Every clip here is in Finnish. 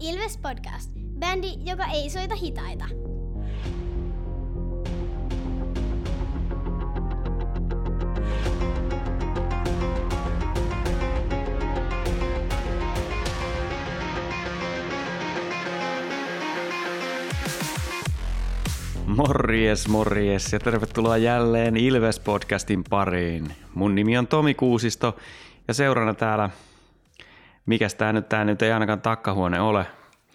Ilves Podcast. Bändi, joka ei soita hitaita. Morjes, morjes ja tervetuloa jälleen Ilves-podcastin pariin. Mun nimi on Tomi Kuusisto ja seurana täällä, mikäs tää nyt, tää nyt ei ainakaan takkahuone ole,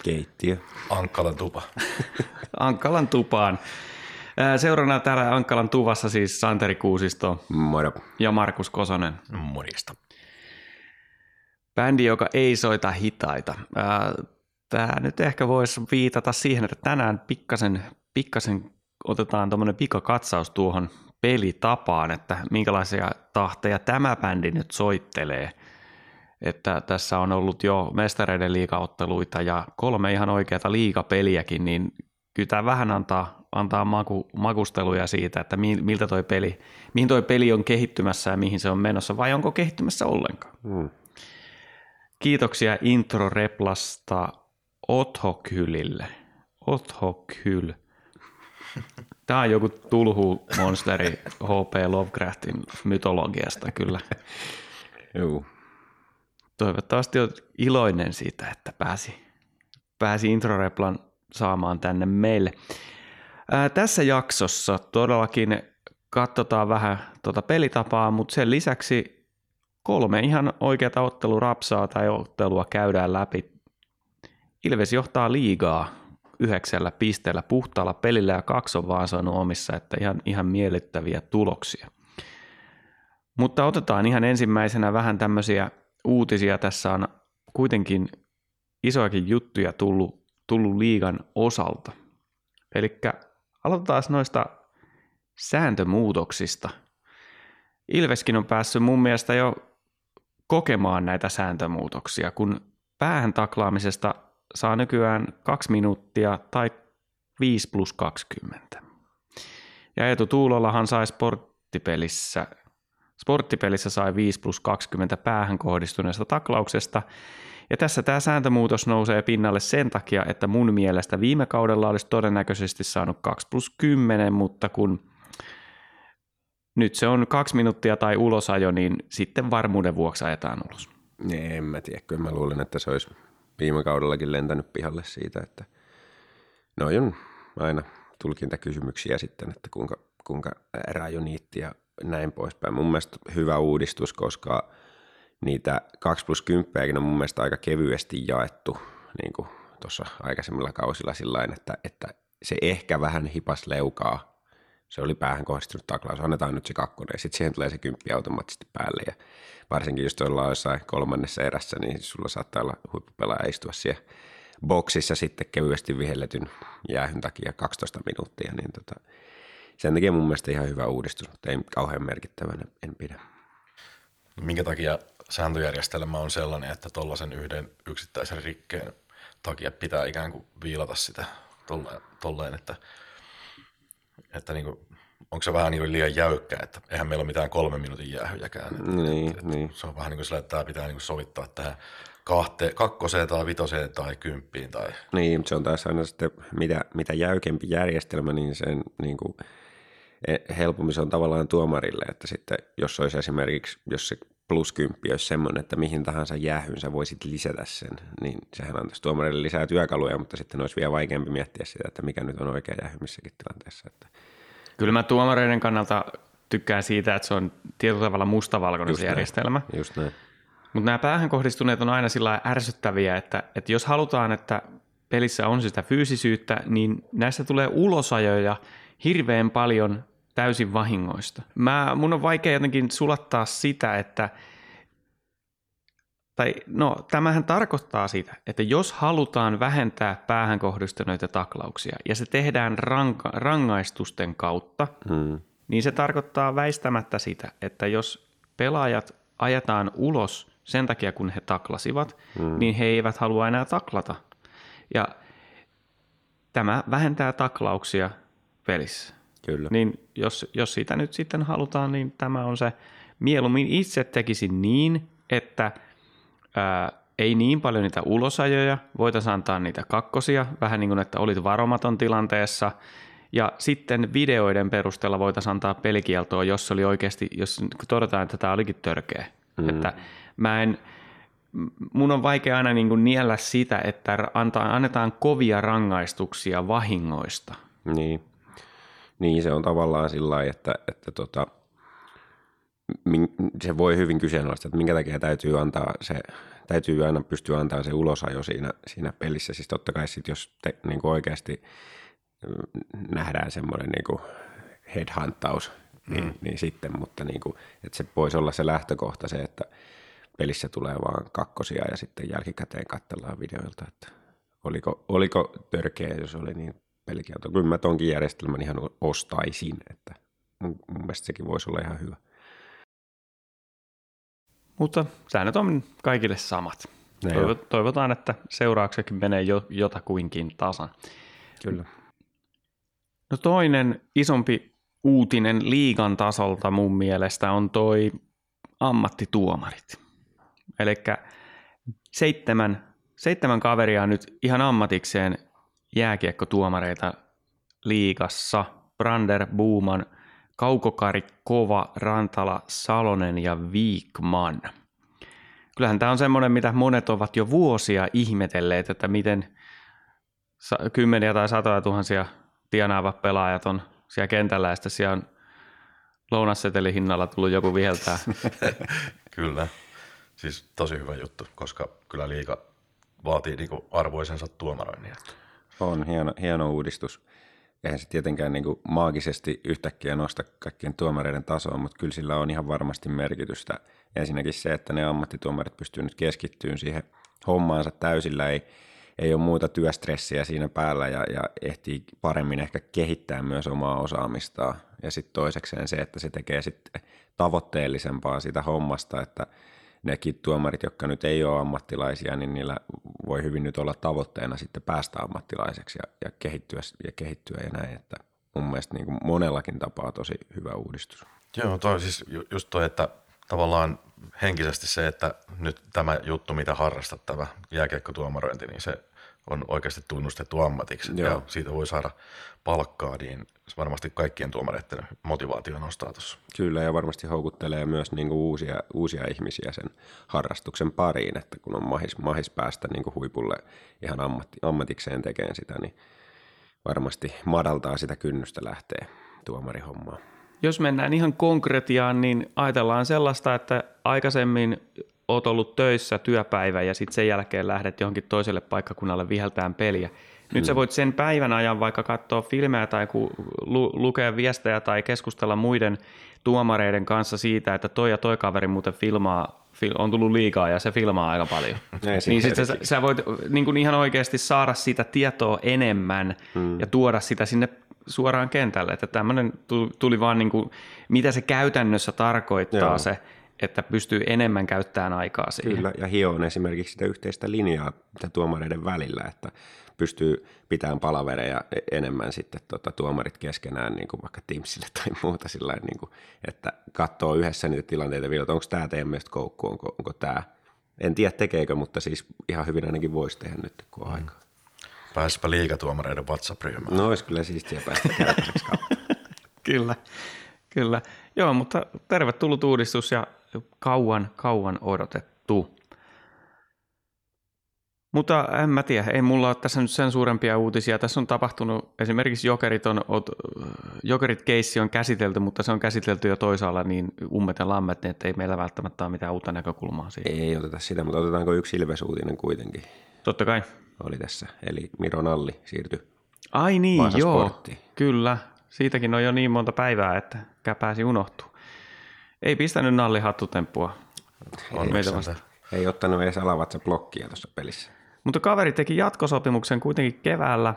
Keittiö. Ankkalan tupa. Ankkalan tupaan. Seurana täällä Ankkalan tuvassa siis Santeri Kuusisto Moro. ja Markus Kosonen. Morjesta. Bändi, joka ei soita hitaita. Tämä nyt ehkä voisi viitata siihen, että tänään pikkasen, pikkasen otetaan tuommoinen pikakatsaus tuohon pelitapaan, että minkälaisia tahteja tämä bändi nyt soittelee. Että tässä on ollut jo mestareiden liigaotteluita ja kolme ihan oikeata liigapeliäkin, niin kyllä tämä vähän antaa, antaa maku, makusteluja siitä, että mi- miltä toi peli, mihin toi peli on kehittymässä ja mihin se on menossa, vai onko kehittymässä ollenkaan. Mm. Kiitoksia intro Replasta Othokylille. Othokyl. Tämä on joku tulhu monsteri H.P. Lovecraftin mytologiasta kyllä. Juu. Toivottavasti olet iloinen siitä, että pääsi, pääsi intro Replan saamaan tänne meille. Ää, tässä jaksossa todellakin katsotaan vähän tuota pelitapaa, mutta sen lisäksi kolme ihan oikeata ottelurapsaa tai ottelua käydään läpi. Ilves johtaa liigaa yhdeksällä pisteellä puhtaalla pelillä ja kaksi on vaan saanut omissa, että ihan, ihan miellyttäviä tuloksia. Mutta otetaan ihan ensimmäisenä vähän tämmöisiä uutisia. Tässä on kuitenkin isoakin juttuja tullut, tullut liigan osalta. Eli aloitetaan noista sääntömuutoksista. Ilveskin on päässyt mun mielestä jo kokemaan näitä sääntömuutoksia, kun päähän taklaamisesta saa nykyään kaksi minuuttia tai 5 plus 20. Ja Eetu Tuulolahan sai sporttipelissä, sporttipelissä sai 5 plus 20 päähän kohdistuneesta taklauksesta. Ja tässä tämä sääntömuutos nousee pinnalle sen takia, että mun mielestä viime kaudella olisi todennäköisesti saanut 2 plus 10, mutta kun nyt se on kaksi minuuttia tai ulosajo, niin sitten varmuuden vuoksi ajetaan ulos. En mä tiedä, kyllä mä luulen, että se olisi viime kaudellakin lentänyt pihalle siitä, että no on aina tulkintakysymyksiä sitten, että kuinka, kuinka rajoniitti ja näin poispäin. Mun mielestä hyvä uudistus, koska niitä 2 plus 10 on mun mielestä aika kevyesti jaettu, niin kuin tuossa aikaisemmilla kausilla sillä että, että se ehkä vähän hipas leukaa. Se oli päähän kohdistunut taklaus, annetaan nyt se kakkonen ja sitten siihen tulee se kymppi automaattisesti päälle ja varsinkin jos ollaan jossain kolmannessa erässä, niin sulla saattaa olla huippupelaaja istua siellä boksissa sitten kevyesti vihelletyn jäähyn takia 12 minuuttia, niin tota, sen takia mun mielestä ihan hyvä uudistus, mutta ei kauhean merkittävänä, en pidä. Minkä takia sääntöjärjestelmä on sellainen, että tuollaisen yhden yksittäisen rikkeen takia pitää ikään kuin viilata sitä tolleen, että, että niin kuin, onko se vähän niin liian jäykkä, että eihän meillä ole mitään kolme minuutin jäähyjäkään. Että, Niin, että, niin. Se on vähän niin kuin sillä, että tämä pitää niin kuin sovittaa tähän kahte, kakkoseen tai vitoseen tai kymppiin. Tai... Niin, mutta se on taas aina sitten, mitä, mitä jäykempi järjestelmä, niin sen niin kuin, helpommin se on tavallaan tuomarille, että sitten jos olisi esimerkiksi, jos se plus kymppi olisi semmoinen, että mihin tahansa jäähyn sä voisit lisätä sen, niin sehän antaisi tuomarille lisää työkaluja, mutta sitten olisi vielä vaikeampi miettiä sitä, että mikä nyt on oikea jäähy missäkin tilanteessa. Että Kyllä mä tuomareiden kannalta tykkään siitä, että se on tietyllä tavalla mustavalkoinen Just se näin. järjestelmä. just näin. Mutta nämä päähän kohdistuneet on aina sillä ärsyttäviä, että, että jos halutaan, että pelissä on sitä fyysisyyttä, niin näistä tulee ulosajoja hirveän paljon täysin vahingoista. Mä, mun on vaikea jotenkin sulattaa sitä, että tai no, tämähän tarkoittaa sitä, että jos halutaan vähentää päähän kohdistuneita taklauksia ja se tehdään ranka, rangaistusten kautta, Hmm. niin se tarkoittaa väistämättä sitä, että jos pelaajat ajetaan ulos sen takia, kun he taklasivat, mm. niin he eivät halua enää taklata. Ja tämä vähentää taklauksia pelissä. Kyllä. Niin jos, jos sitä nyt sitten halutaan, niin tämä on se. Mieluummin itse tekisin niin, että ää, ei niin paljon niitä ulosajoja, voitaisiin antaa niitä kakkosia, vähän niin kuin, että olit varomaton tilanteessa, ja sitten videoiden perusteella voitaisiin antaa pelikieltoa, jos oli oikeasti, jos todetaan, että tämä olikin törkeä. Mm. Että mä en, mun on vaikea aina niin kuin niellä sitä, että antaa, annetaan kovia rangaistuksia vahingoista. Niin. Niin, se on tavallaan sillä lailla, että, että tota, se voi hyvin kyseenalaista, että minkä takia täytyy antaa se, täytyy aina pystyä antaa se ulosajo siinä, siinä pelissä. Siis totta kai sit, jos te, niin kuin oikeasti nähdään semmoinen niin headhuntaus, niin, mm. niin sitten, mutta niin kuin, että se voisi olla se lähtökohta se, että pelissä tulee vaan kakkosia ja sitten jälkikäteen katsellaan videoilta, että oliko, oliko törkeä, jos oli niin pelikielto. Kyllä mä tonkin järjestelmän ihan ostaisin, että mun, mun mielestä sekin voisi olla ihan hyvä. Mutta säännöt on kaikille samat. Toivot, toivotaan, että seurauksekin menee jo, jotakuinkin tasan. Kyllä. No toinen isompi uutinen liigan tasolta mun mielestä on toi ammattituomarit. Eli seitsemän, seitsemän kaveria nyt ihan ammatikseen jääkiekkotuomareita liigassa. Brander, Buuman, Kaukokari, Kova, Rantala, Salonen ja Viikman. Kyllähän tämä on semmoinen, mitä monet ovat jo vuosia ihmetelleet, että miten kymmeniä tai satoja tuhansia tienaavat pelaajat on siellä kentällä ja sitten siellä on lounasseteli hinnalla tullut joku viheltää. kyllä. Siis tosi hyvä juttu, koska kyllä liika vaatii niinku arvoisensa tuomaroinnin. On hieno, hieno uudistus. Eihän se tietenkään niin kuin maagisesti yhtäkkiä nosta kaikkien tuomareiden tasoa, mutta kyllä sillä on ihan varmasti merkitystä. Ensinnäkin se, että ne ammattituomarit pystyvät nyt keskittyyn siihen hommaansa täysillä, ei, ei ole muuta työstressiä siinä päällä ja, ja ehtii paremmin ehkä kehittää myös omaa osaamistaan. Ja sitten toisekseen se, että se tekee sitten tavoitteellisempaa sitä hommasta, että nekin tuomarit, jotka nyt ei ole ammattilaisia, niin niillä voi hyvin nyt olla tavoitteena sitten päästä ammattilaiseksi ja, ja, kehittyä, ja kehittyä ja näin, että mun mielestä niin kuin monellakin tapaa tosi hyvä uudistus. Joo, toi siis just toi, että tavallaan henkisesti se, että nyt tämä juttu, mitä harrastat, tämä jääkiekkotuomarointi, niin se on oikeasti tunnustettu ammatiksi Joo. ja siitä voi saada palkkaa, niin varmasti kaikkien tuomareiden motivaatio nostaa tuossa. Kyllä ja varmasti houkuttelee myös niin kuin uusia, uusia ihmisiä sen harrastuksen pariin, että kun on mahis, mahis päästä niin kuin huipulle ihan ammatti, ammatikseen tekemään sitä, niin varmasti madaltaa sitä kynnystä lähteä tuomarihommaan. Jos mennään ihan konkretiaan, niin ajatellaan sellaista, että aikaisemmin oot ollut töissä työpäivä ja sitten sen jälkeen lähdet johonkin toiselle paikkakunnalle viheltään peliä. Nyt sä voit sen päivän ajan vaikka katsoa filmejä tai ku, lu, lukea viestejä tai keskustella muiden tuomareiden kanssa siitä, että toi ja toi kaveri muuten filmaa, fil, on tullut liikaa ja se filmaa aika paljon. niin sitten sä, sä voit niin kuin ihan oikeasti saada sitä tietoa enemmän hmm. ja tuoda sitä sinne suoraan kentälle. Että tämmöinen tuli vaan niin kuin, mitä se käytännössä tarkoittaa Joo. se, että pystyy enemmän käyttämään aikaa siihen. Kyllä, ja hioon esimerkiksi sitä yhteistä linjaa tuomareiden välillä, että pystyy pitämään palavereja e- enemmän sitten tota, tuomarit keskenään, niin kuin vaikka Teamsille tai muuta, sillä niin kuin, että katsoo yhdessä niitä tilanteita vielä, että onko tämä teidän mielestä koukku, onko, onko tämä. En tiedä tekeekö, mutta siis ihan hyvin ainakin voisi tehdä nyt, kun on mm. aikaa. Pääsipä liikatuomareiden WhatsApp-ryhmään. No olisi kyllä siistiä päästä käytännöksi Kyllä, kyllä. Joo, mutta tervetullut uudistus ja kauan, kauan odotettu. Mutta en mä tiedä, ei mulla ole tässä nyt sen suurempia uutisia. Tässä on tapahtunut, esimerkiksi Jokerit, on, Jokerit keissi on käsitelty, mutta se on käsitelty jo toisaalla niin ummet ja lammet, niin että ei meillä välttämättä ole mitään uutta näkökulmaa siihen. Ei oteta sitä, mutta otetaanko yksi Ilves-uutinen kuitenkin? Totta kai. Oli tässä, eli Miro Nalli siirtyi Ai niin, joo, sporttiin. kyllä. Siitäkin on jo niin monta päivää, että pääsi unohtuu. Ei pistänyt Nalli hattutemppua. On meitä vasta. Ei ottanut edes alavatsa blokkia tuossa pelissä. Mutta kaveri teki jatkosopimuksen kuitenkin keväällä.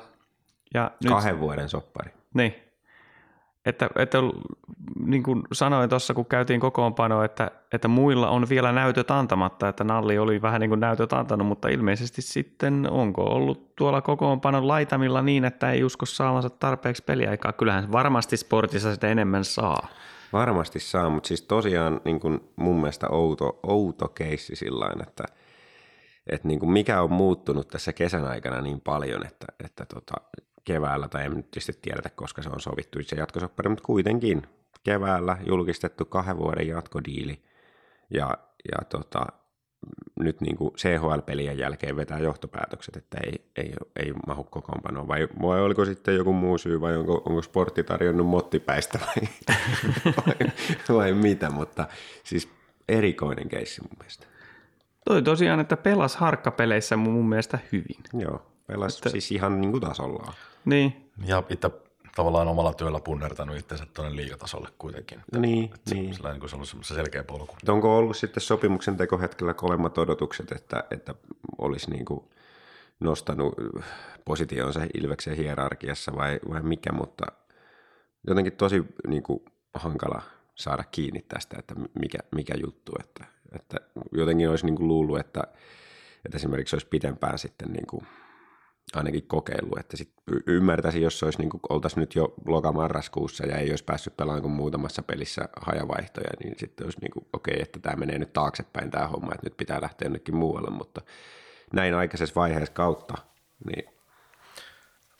Ja Kahden nyt, vuoden soppari. Niin. Että, että niin kuin sanoin tuossa, kun käytiin kokoonpano, että, että muilla on vielä näytöt antamatta, että Nalli oli vähän niin kuin näytöt antanut, mutta ilmeisesti sitten onko ollut tuolla kokoonpanon laitamilla niin, että ei usko saavansa tarpeeksi peliaikaa. Kyllähän varmasti sportissa sitä enemmän saa. Varmasti saa, mutta siis tosiaan niin kuin mun mielestä outo, outo keissi sillä että että niin kuin mikä on muuttunut tässä kesän aikana niin paljon, että, että tota, keväällä, tai en nyt tietysti tiedetä, koska se on sovittu se jatkosoppari, mutta kuitenkin keväällä julkistettu kahden vuoden jatkodiili, ja, ja tota, nyt niin kuin CHL-pelien jälkeen vetää johtopäätökset, että ei, ei, ei mahu kokoonpanoon, vai, vai oliko sitten joku muu syy, vai onko, onko sportti tarjonnut mottipäistä vai, vai, vai mitä, mutta siis erikoinen keissi mun mielestä. Toi tosiaan, että pelas harkkapeleissä mun mielestä hyvin. Joo, pelas että... siis ihan niin kuin tasollaan. Niin. Ja itse tavallaan omalla työllä punnertanut itsensä tuonne liigatasolle kuitenkin. No niin, se, niin. Sillä niin se on se selkeä polku. Onko ollut sitten sopimuksen tekohetkellä kovemmat odotukset, että, että olisi niin kuin nostanut positionsa Ilveksen hierarkiassa vai, vai mikä, mutta jotenkin tosi niin kuin hankala saada kiinni tästä, että mikä, mikä juttu, että, että jotenkin olisi niin kuin luullut, että, että esimerkiksi olisi pitempään sitten niin kuin ainakin kokeillut, että sit ymmärtäisin, jos olisi niin kuin, oltaisiin nyt jo lokamarraskuussa ja ei olisi päässyt pelaamaan kuin muutamassa pelissä hajavaihtoja, niin sitten olisi niin kuin, okei, okay, että tämä menee nyt taaksepäin tämä homma, että nyt pitää lähteä jonnekin muualle, mutta näin aikaisessa vaiheessa kautta, niin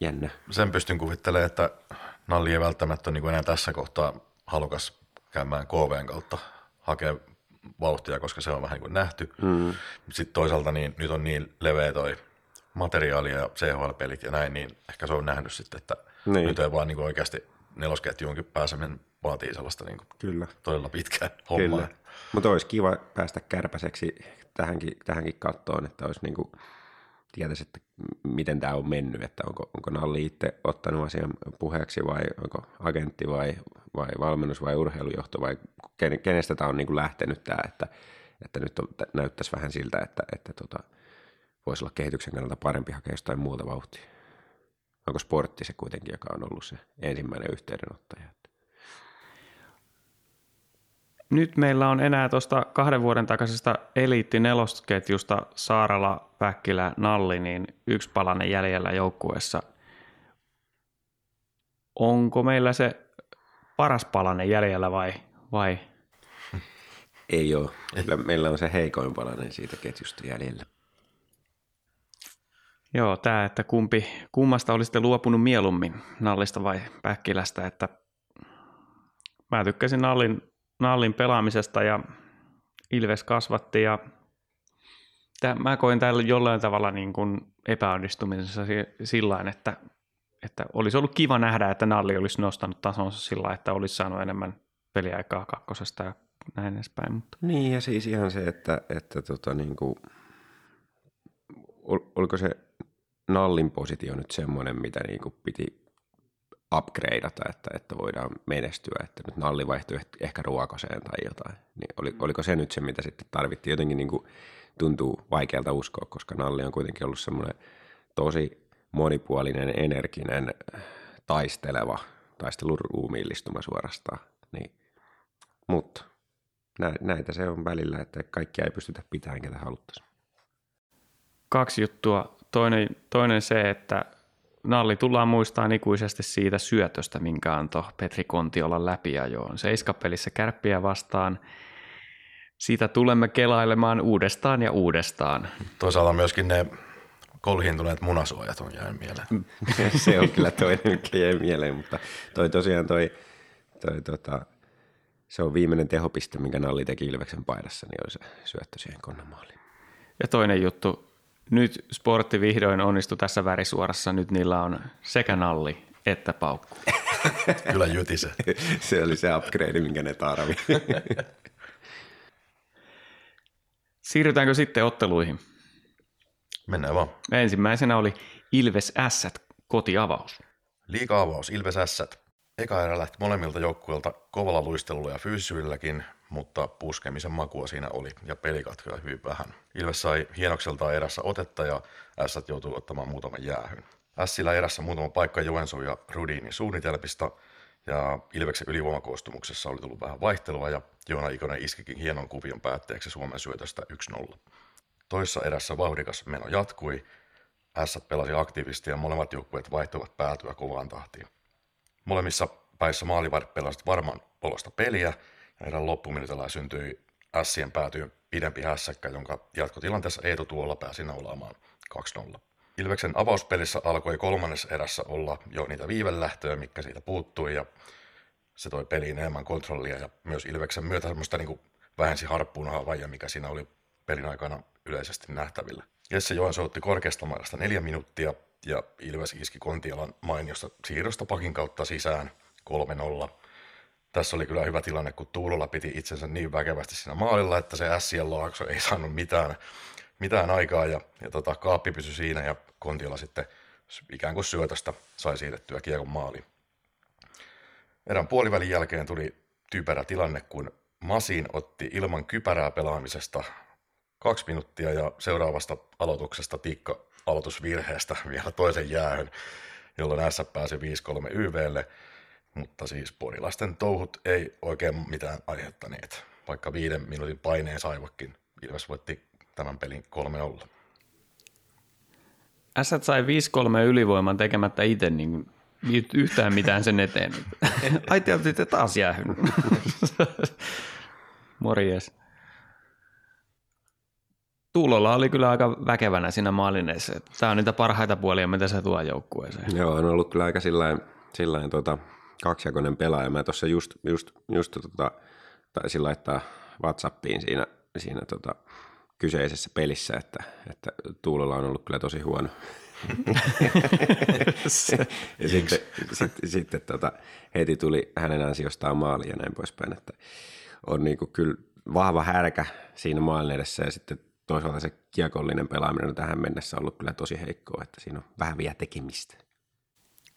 jännä. Sen pystyn kuvittelemaan, että Nalli ei välttämättä niin enää tässä kohtaa halukas käymään KVn kautta hakea vauhtia, koska se on vähän niin kuin nähty. Mm. Sitten toisaalta niin nyt on niin leveä toi materiaalia ja CHL-pelit ja näin, niin ehkä se on nähnyt sitten, että niin. nyt ei vaan niin kuin oikeasti nelosketjuunkin pääseminen vaatii sellaista niin kuin Kyllä. todella pitkää hommaa. Kyllä. Mutta olisi kiva päästä kärpäseksi tähänkin, tähänkin kattoon, että olisi niin kuin, tietäisi, että miten tämä on mennyt, että onko, onko Nalli itse ottanut asian puheeksi vai onko agentti vai, vai valmennus vai urheilujohto vai kenestä tämä on niin kuin lähtenyt tämä, että, että nyt on, näyttäisi vähän siltä, että, että tota, voisi olla kehityksen kannalta parempi hakea jostain muuta vauhtia. Onko sportti se kuitenkin, joka on ollut se ensimmäinen yhteydenottaja? Nyt meillä on enää tuosta kahden vuoden takaisesta eliitti nelosketjusta Saarala, Päkkilä, Nalli, niin yksi palanen jäljellä joukkueessa. Onko meillä se paras palanen jäljellä vai, vai? Ei ole. Kyllä meillä on se heikoin palanen siitä ketjusta jäljellä. Joo, tämä, että kumpi, kummasta olisitte luopunut mieluummin, Nallista vai Päkkilästä, että mä tykkäsin Nallin, Nallin pelaamisesta ja Ilves kasvatti ja tämä, mä koin täällä jollain tavalla niin kuin epäonnistumisessa sillä että, että olisi ollut kiva nähdä, että Nalli olisi nostanut tasonsa sillä että olisi saanut enemmän peliaikaa kakkosesta ja näin edespäin. Mutta. Niin ja siis ihan se, että, että tota, niin kuin, ol, oliko se Nallin positio nyt semmoinen, mitä niin kuin piti upgradeata, että, että voidaan menestyä, että nyt Nalli vaihtui ehkä ruokoseen tai jotain. Niin oli, oliko se nyt se, mitä sitten tarvittiin? Jotenkin niin kuin tuntuu vaikealta uskoa, koska Nalli on kuitenkin ollut semmoinen tosi monipuolinen, energinen, taisteleva, taisteluruumiillistuma suorastaan. Niin. Mutta näitä se on välillä, että kaikkia ei pystytä pitämään, ketä haluttaisiin. Kaksi juttua Toinen, toinen se, että Nalli tullaan muistaa ikuisesti siitä syötöstä, minkä antoi Petri Kontiolan läpiajoon. Seiskapelissä kärppiä vastaan. Siitä tulemme kelailemaan uudestaan ja uudestaan. Toisaalta myöskin ne kolhiintuneet munasuojat on jäänyt mieleen. se on kyllä toinen, mikä jäi mieleen, mutta toi tosiaan toi, toi tota, se on viimeinen tehopiste, minkä Nalli teki Ilveksen paidassa, niin oli se syöttö siihen konnamaaliin. Ja toinen juttu, nyt sportti vihdoin onnistui tässä värisuorassa. Nyt niillä on sekä nalli että paukku. Kyllä jytise. se oli se upgrade, minkä ne tarvi. Siirrytäänkö sitten otteluihin? Mennään vaan. Ensimmäisenä oli Ilves Ässät kotiavaus. Liika-avaus Ilves Ässät. Eka erä lähti molemmilta joukkueilta kovalla luistelulla ja fyysisyylläkin, mutta puskemisen makua siinä oli ja pelikatkoja hyvin vähän. Ilves sai hienokseltaan erässä otetta ja Ässät joutui ottamaan muutaman jäähyn. Ässillä erässä muutama paikka Joensuun ja Rudinin suunnitelmista ja Ilveksen ylivoimakoostumuksessa oli tullut vähän vaihtelua ja Joona Ikonen iskikin hienon kuvion päätteeksi Suomen syötöstä 1-0. Toissa erässä vauhdikas meno jatkui, Ässät pelasi aktiivisesti ja molemmat joukkueet vaihtoivat päätyä kovaan tahtiin. Molemmissa päissä maalivahdit pelasivat varman olosta peliä ja erään loppuminutilla syntyi Ässien päätyy pidempi hässäkkä, jonka jatkotilanteessa Eetu Tuolla pääsi naulaamaan 2-0. Ilveksen avauspelissä alkoi kolmannessa erässä olla jo niitä viivelähtöjä, mikä siitä puuttui ja se toi peliin enemmän kontrollia ja myös Ilveksen myötä semmoista niin vähensi harppuun havaajia, mikä siinä oli pelin aikana yleisesti nähtävillä. Jesse Joensuu otti korkeasta mailasta neljä minuuttia ja Ilves iski Kontialan mainiosta siirrosta pakin kautta sisään 3-0. Tässä oli kyllä hyvä tilanne, kun Tuulola piti itsensä niin väkevästi siinä maalilla, että se Sien laakso ei saanut mitään, mitään aikaa ja, ja tota, kaappi pysyi siinä ja Kontiola sitten ikään kuin syötöstä sai siirrettyä kiekon maaliin. Erän puolivälin jälkeen tuli typerä tilanne, kun Masin otti ilman kypärää pelaamisesta kaksi minuuttia ja seuraavasta aloituksesta Tikka aloitusvirheestä vielä toisen jäähyn, jolloin S pääsi 5-3 YVlle, mutta siis porilaisten touhut ei oikein mitään aiheuttaneet, vaikka viiden minuutin paineen saivakin. Ilves voitti tämän pelin 3-0. S sai 5-3 ylivoiman tekemättä itse niin yhtään mitään sen eteen. Ai te olette taas jäähynyt. Morjes. Tuulolla oli kyllä aika väkevänä siinä maalineessa. Tämä on niitä parhaita puolia, mitä se tuo joukkueeseen. Joo, on ollut kyllä aika sillain, sillain tota, kaksijakoinen pelaaja. Mä tuossa just, just, just tota, taisin laittaa Whatsappiin siinä, siinä tota, kyseisessä pelissä, että, että Tuulolla on ollut kyllä tosi huono. ja sitten, sitten, sitten tota, heti tuli hänen ansiostaan maali ja näin poispäin, että on niinku kyllä vahva härkä siinä maalin edessä ja sitten toisaalta se kiekollinen pelaaminen on tähän mennessä ollut kyllä tosi heikkoa, että siinä on vähän vielä tekemistä.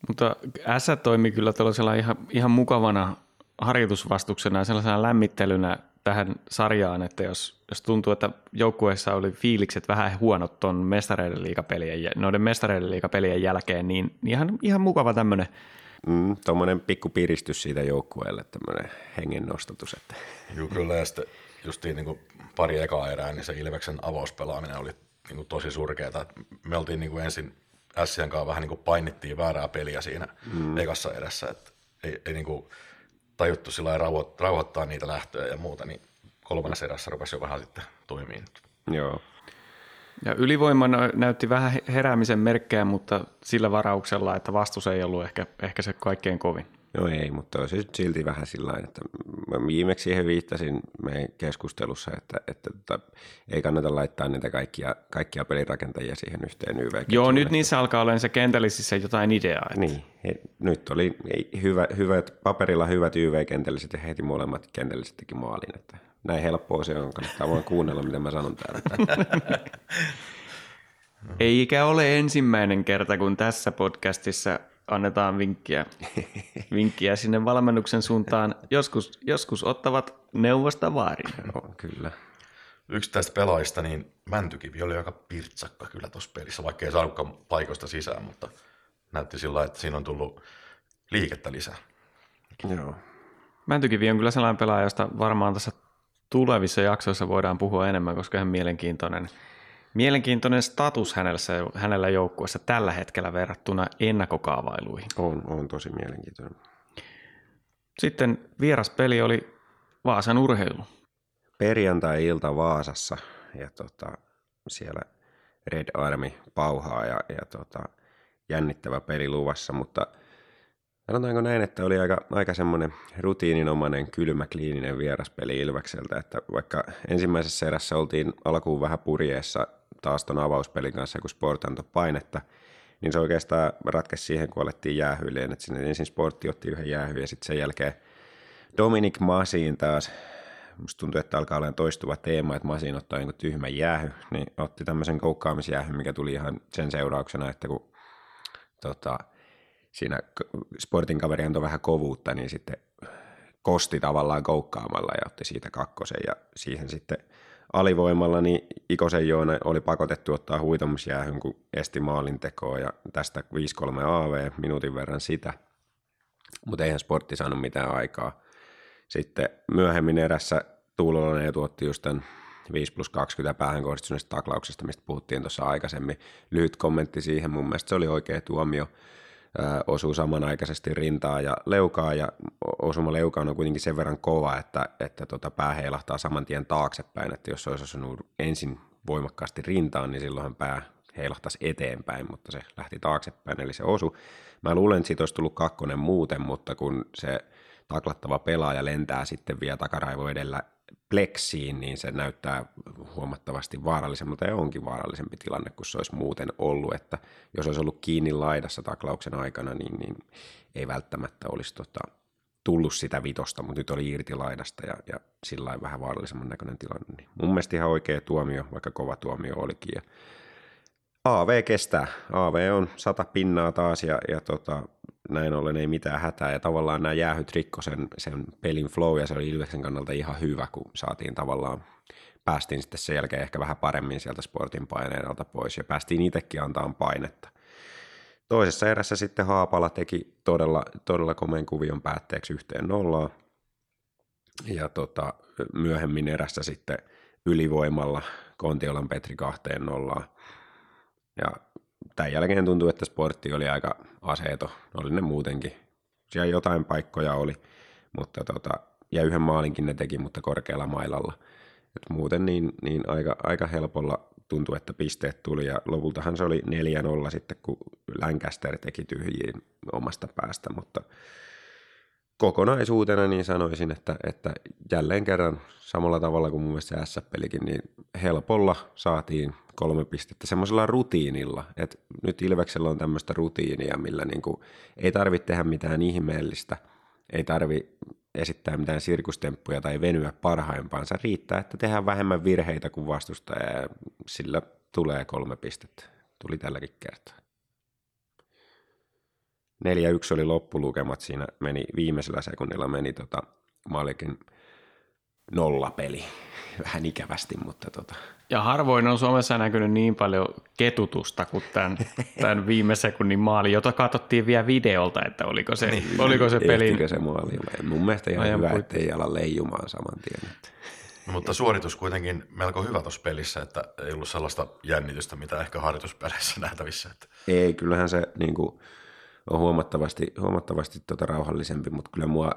Mutta S toimi kyllä tällaisella ihan, ihan mukavana harjoitusvastuksena ja sellaisena lämmittelynä tähän sarjaan, että jos, jos tuntuu, että joukkueessa oli fiilikset vähän huonot tuon mestareiden liikapelien, noiden mestareiden liikapelien jälkeen, niin ihan, ihan mukava tämmöinen Mm, Tuommoinen pikku piristys siitä joukkueelle, tämmöinen hengen nostatus. Että. Joo, kyllä, ja sitten justiin niin kuin pari ekaa erää, niin se Ilveksen avauspelaaminen oli niin kuin tosi surkeata. Me oltiin niin kuin ensin Sien kanssa vähän niin kuin painittiin väärää peliä siinä mm. ekassa erässä, että ei, ei niin kuin tajuttu sillä rauhoittaa niitä lähtöjä ja muuta, niin kolmannessa erässä rupesi jo vähän sitten toimimaan. Joo. Ja ylivoima näytti vähän heräämisen merkkejä, mutta sillä varauksella, että vastus ei ollut ehkä, ehkä se kaikkein kovin. No ei, mutta olisi silti vähän sillä että mä viimeksi siihen viittasin meidän keskustelussa, että, että, että ei kannata laittaa niitä kaikkia, kaikkia pelirakentajia siihen yhteen yv Joo, nyt niissä alkaa olla se kentällisissä jotain ideaa. Että... Niin, he, nyt oli hyvä, hyvät, paperilla hyvät YV-kentälliset ja heti molemmat kentälliset teki maalin, että näin helppoa se on, kannattaa vaan kuunnella, mitä mä sanon täällä. Eikä ole ensimmäinen kerta, kun tässä podcastissa annetaan vinkkiä, vinkkiä sinne valmennuksen suuntaan. Joskus, joskus ottavat neuvosta vaarin. Joo, kyllä. Yksittäistä pelaajista, niin Mäntykivi oli aika pirtsakka kyllä tuossa pelissä, vaikka ei saanutkaan paikoista sisään, mutta näytti sillä että siinä on tullut liikettä lisää. Joo. Mäntykivi on kyllä sellainen pelaaja, josta varmaan tässä tulevissa jaksoissa voidaan puhua enemmän, koska hän mielenkiintoinen – Mielenkiintoinen status hänellä, hänellä joukkueessa tällä hetkellä verrattuna ennakkokaavailuihin. On, on tosi mielenkiintoinen. Sitten vieras peli oli Vaasan urheilu. Perjantai-ilta Vaasassa ja tota, siellä Red Army pauhaa ja, ja tota, jännittävä peli luvassa, mutta sanotaanko näin, että oli aika, aika semmoinen rutiininomainen, kylmä, kliininen vieraspeli Ilvekseltä, että vaikka ensimmäisessä erässä oltiin alkuun vähän purjeessa taas ton avauspelin kanssa, kun Sport antoi painetta, niin se oikeastaan ratkesi siihen, kun alettiin jäähyilleen, että sinne ensin Sportti otti yhden jäähy ja sitten sen jälkeen Dominic Masin taas, musta tuntuu, että alkaa olla toistuva teema, että Masin ottaa niin tyhmän jäähy, niin otti tämmöisen koukkaamisjäähy, mikä tuli ihan sen seurauksena, että kun tota, siinä Sportin kaveri antoi vähän kovuutta, niin sitten kosti tavallaan koukkaamalla ja otti siitä kakkosen ja siihen sitten – alivoimalla, niin Ikosen Joona oli pakotettu ottaa huitomusjäähyn, kun esti maalintekoa ja tästä 5-3 AV, minuutin verran sitä. Mutta eihän sportti saanut mitään aikaa. Sitten myöhemmin erässä Tuulolainen tuotti just tämän 5 plus 20 päähän kohdistuneesta taklauksesta, mistä puhuttiin tuossa aikaisemmin. Lyhyt kommentti siihen, mun mielestä se oli oikea tuomio. Osuu samanaikaisesti rintaa ja leukaa ja osuma leukaan on kuitenkin sen verran kova, että, että tota pää heilahtaa saman tien taaksepäin, että jos se olisi osunut ensin voimakkaasti rintaan, niin silloinhan pää heilahtaisi eteenpäin, mutta se lähti taaksepäin, eli se osu. Mä luulen, että siitä olisi tullut kakkonen muuten, mutta kun se taklattava pelaaja lentää sitten vielä takaraivo edellä pleksiin, niin se näyttää huomattavasti vaarallisemmalta ja onkin vaarallisempi tilanne kuin se olisi muuten ollut, että jos olisi ollut kiinni laidassa taklauksen aikana, niin, niin ei välttämättä olisi tota, tullut sitä vitosta, mutta nyt oli irti laidasta ja, ja sillä vähän vaarallisemman näköinen tilanne. Niin mun mielestä ihan oikea tuomio, vaikka kova tuomio olikin. Ja AV kestää. AV on sata pinnaa taas ja, ja tota, näin ollen ei mitään hätää. Ja tavallaan nämä jäähyt rikko sen, sen pelin flow ja se oli Ilveksen kannalta ihan hyvä, kun saatiin tavallaan päästiin sitten sen jälkeen ehkä vähän paremmin sieltä sportin paineen alta pois ja päästiin itsekin antaa painetta. Toisessa erässä sitten Haapala teki todella, todella komeen kuvion päätteeksi yhteen nollaan. Ja tota, myöhemmin erässä sitten ylivoimalla Kontiolan Petri kahteen nollaan. Ja tämän jälkeen tuntui, että sportti oli aika aseeto. Oli ne muutenkin. Siellä jotain paikkoja oli, mutta tota, ja yhden maalinkin ne teki, mutta korkealla mailalla. Et muuten niin, niin aika, aika helpolla tuntui, että pisteet tuli ja lopultahan se oli 4-0 sitten, kun Lancaster teki tyhjiin omasta päästä, mutta kokonaisuutena niin sanoisin, että, että jälleen kerran samalla tavalla kuin mun mielestä se S-pelikin, niin helpolla saatiin kolme pistettä semmoisella rutiinilla, että nyt Ilveksellä on tämmöistä rutiinia, millä niin kuin ei tarvitse tehdä mitään ihmeellistä, ei tarvi esittää mitään sirkustemppuja tai venyä parhaimpaansa. Riittää, että tehdään vähemmän virheitä kuin vastustaja ja sillä tulee kolme pistettä. Tuli tälläkin kertaa. 4-1 oli loppulukemat, siinä meni viimeisellä sekunnilla meni tota Malikin nollapeli. Vähän ikävästi, mutta tota. Ja harvoin on Suomessa näkynyt niin paljon ketutusta kuin tämän, tämän viime sekunnin maali, jota katsottiin vielä videolta, että oliko se, niin, oliko se peli. Ehtikö se maali? Mun mielestä ihan Ajan hyvä, puitte. ettei ala leijumaan saman tien. Mutta suoritus kuitenkin melko hyvä tuossa pelissä, että ei ollut sellaista jännitystä, mitä ehkä harjoituspeleissä nähtävissä. Että. Ei, kyllähän se niin kuin, on huomattavasti, huomattavasti tota rauhallisempi, mutta kyllä mua,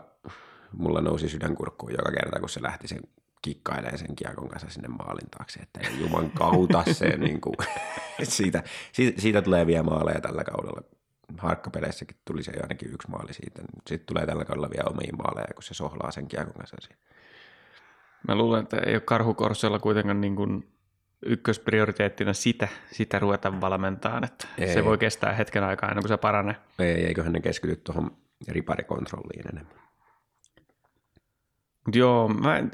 mulla nousi sydänkurkkuun joka kerta, kun se lähti sen kikkailee sen kiekon kanssa sinne maalin taakse, että ei juman kautta se, niin kuin, siitä, siitä, siitä, tulee vielä maaleja tällä kaudella. Harkkapeleissäkin tuli se ainakin yksi maali siitä. Sitten tulee tällä kaudella vielä omia maaleja, kun se sohlaa sen kiekon kanssa siinä. Mä luulen, että ei ole karhukorsoilla kuitenkaan niin kuin ykkösprioriteettina sitä, sitä ruveta valmentamaan, että ei. se voi kestää hetken aikaa ennen kuin se paranee. Ei, eiköhän ne keskity tuohon riparikontrolliin enemmän. Joo, mä en,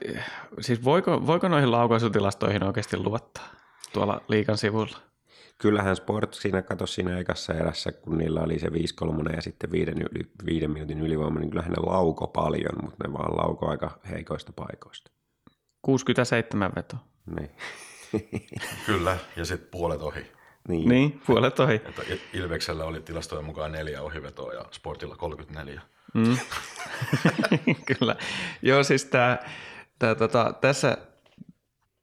siis voiko, voiko noihin laukaisutilastoihin oikeasti luottaa tuolla liikan sivulla? Kyllähän Sport siinä katosi siinä ekassa erässä, kun niillä oli se 5-3 ja sitten viiden, yli, viiden minuutin ylivoima, niin kyllähän ne lauko paljon, mutta ne vaan lauko aika heikoista paikoista. 67 veto. Niin. Kyllä, ja sitten puolet ohi. Niin, niin puolet ohi. Että Ilveksellä oli tilastojen mukaan neljä ohivetoa ja Sportilla 34. Mm. Kyllä. Joo, siis tää, tää, tota, tässä,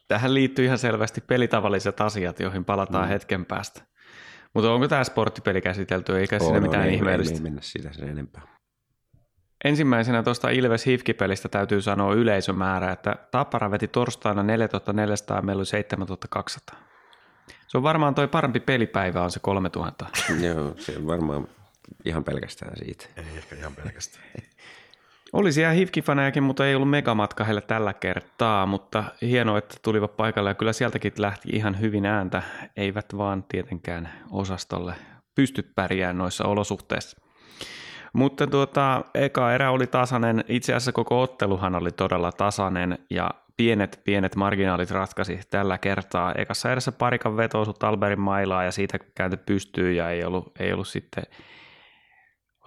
tähän liittyy ihan selvästi pelitavalliset asiat, joihin palataan mm. hetken päästä. Mutta onko tämä sporttipeli käsitelty, eikä siinä no, mitään ei, ihmeellistä? Ei, ei mennä siitä sen enempää. Ensimmäisenä tuosta Ilves Hifki-pelistä täytyy sanoa yleisömäärä, että Tappara veti torstaina 4400 meillä oli 7200. Se on varmaan toi parempi pelipäivä on se 3000. Joo, se on varmaan ihan pelkästään siitä. Ei ehkä ihan pelkästään. Oli siellä Hifki-fanejakin, mutta ei ollut megamatka heille tällä kertaa, mutta hienoa, että tulivat paikalle ja kyllä sieltäkin lähti ihan hyvin ääntä, eivät vaan tietenkään osastolle pysty pärjäämään noissa olosuhteissa. Mutta tuota, eka erä oli tasainen, itse asiassa koko otteluhan oli todella tasainen ja pienet, pienet marginaalit ratkaisi tällä kertaa. Ekassa erässä parikan veto osui Talberin mailaa ja siitä kääntö pystyy ja ei ollut, ei ollut sitten,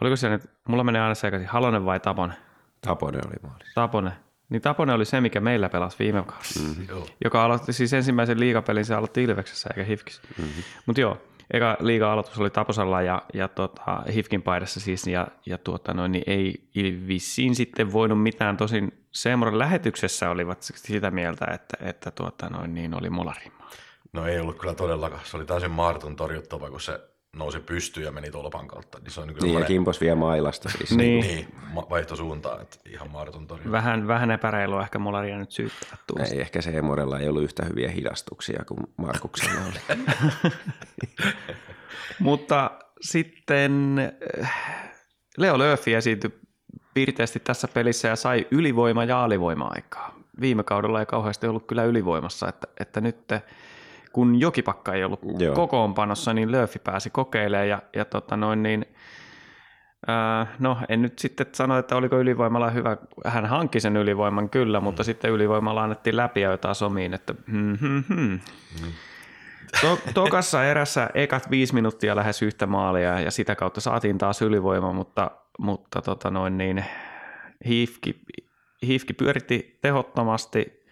oliko se nyt, mulla menee aina sekaisin, Halonen vai Taponen? Taponen oli maali. Taponen. Niin Taponen oli se, mikä meillä pelasi viime kaudella, mm-hmm. joka aloitti siis ensimmäisen liigapelin, se aloitti Ilveksessä eikä Hifkissä. Mm-hmm. Mutta joo, eka liiga aloitus oli Taposalla ja, ja tota, Hifkin paidassa siis, ja, ja tuota, noin, niin ei vissiin sitten voinut mitään, tosin Seemoren lähetyksessä olivat sitä mieltä, että, että tuota, noin, niin oli molarimaa. No ei ollut kyllä todellakaan, se oli täysin mahdoton torjuttava, kun se nousi pystyyn ja meni tolpan kautta. Niin se on niin, Niin, ja Kimpos vie mailasta siis. Niin. niin ma- vaihto suuntaan, että ihan mahdoton torjunta. Vähän, vähän epäreilua ehkä Molaria nyt syyttää tuosta. Ei, ehkä se Emorella ei ollut yhtä hyviä hidastuksia kuin Markuksella oli. Mutta sitten äh, Leo Lööfi esiintyi piirteesti tässä pelissä ja sai ylivoima- ja alivoima-aikaa. Viime kaudella ei kauheasti ollut kyllä ylivoimassa, että, että nyt kun Jokipakka ei ollut Joo. Kokoonpanossa, niin Lööfi pääsi kokeilemaan ja, ja tota noin niin, no en nyt sitten sano, että oliko ylivoimalla hyvä, hän hankki sen ylivoiman kyllä, mm. mutta sitten ylivoimalla annettiin läpi ja jotain somiin, että hmm, hmm, hmm. To, tokassa erässä ekat viisi minuuttia lähes yhtä maalia ja sitä kautta saatiin taas ylivoima, mutta, mutta tota noin niin, Hiifki, Hiifki pyöritti tehottomasti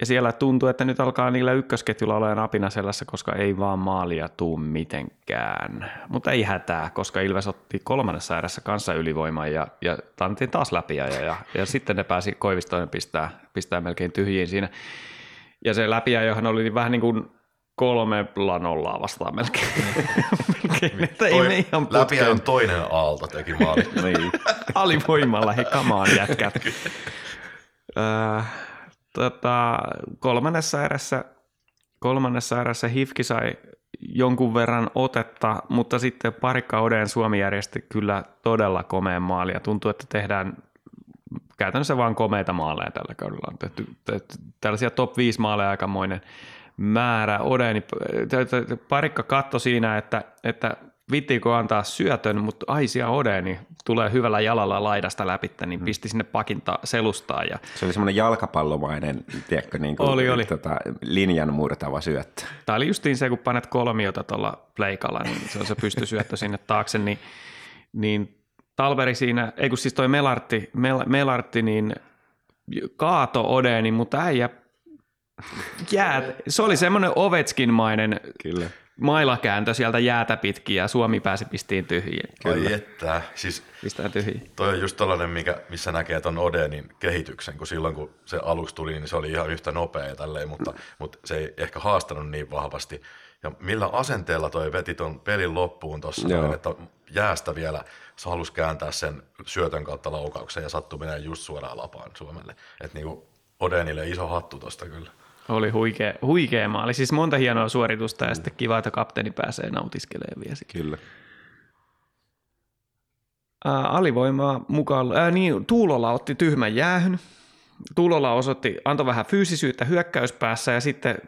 ja siellä tuntuu, että nyt alkaa niillä ykkösketjulla olemaan apina sellaisessa, koska ei vaan maalia tuu mitenkään. Mutta ei hätää, koska Ilves otti kolmannessa erässä kanssa ylivoimaa ja, ja annettiin taas läpi ja, ja, ja sitten ne pääsi Koivistoinen pistää, pistää melkein tyhjiin siinä. Ja se läpiajohan oli vähän niin kuin kolme nollaa vastaan melkein. melkein että ei me ihan läpi on putkeen. toinen aalto teki maali. niin. Alivoimalla he kamaan jätkät. Öö, tota, kolmannessa erässä, kolmannessa erässä Hifki sai jonkun verran otetta, mutta sitten parikka Oden Suomi järjesti kyllä todella komeen maali ja tuntuu, että tehdään käytännössä vain komeita maaleja tällä kaudella. On tehty, tehty tällaisia top 5 maaleja aikamoinen määrä. Odeni, parikka katto siinä, että, että vittiikö antaa syötön, mutta aisia Odeni tulee hyvällä jalalla laidasta läpi, niin pisti sinne pakinta selustaa ja Se oli semmoinen jalkapallomainen, tiedätkö, niin kuin, Oli, oli. Tota, linjan murtava syöttö. Tämä oli justiin se, kun panet kolmiota tuolla pleikalla, niin se on se pystysyöttö sinne taakse, niin, niin Talveri siinä, ei kun siis toi Melartti, Mel, Melartti niin kaato Odeni, mutta äijä jää, se oli semmoinen Ovetskin-mainen Kyllä. Mailakääntö sieltä jäätä pitkin ja Suomi pääsi pistiin tyhjiin. Ai että, siis Pistää tyhjiin. toi on just tollainen, mikä, missä näkee ton Odenin kehityksen, kun silloin kun se aluksi tuli, niin se oli ihan yhtä nopea ja tälleen, mutta, mutta se ei ehkä haastanut niin vahvasti. Ja millä asenteella toi veti ton pelin loppuun tuossa, Joo. että jäästä vielä se halusi kääntää sen syötön kautta laukauksen ja sattui menee just suoraan lapaan Suomelle. Että niinku Odenille iso hattu tosta kyllä. Oli huikea, huikea maali. Siis monta hienoa suoritusta ja sitten kiva, että kapteeni pääsee nautiskelemaan vielä. sitä. Kyllä. Ää, alivoimaa mukaan, ää, niin, Tuulola otti tyhmän jäähyn. Tuulola osoitti, antoi vähän fyysisyyttä hyökkäyspäässä ja sitten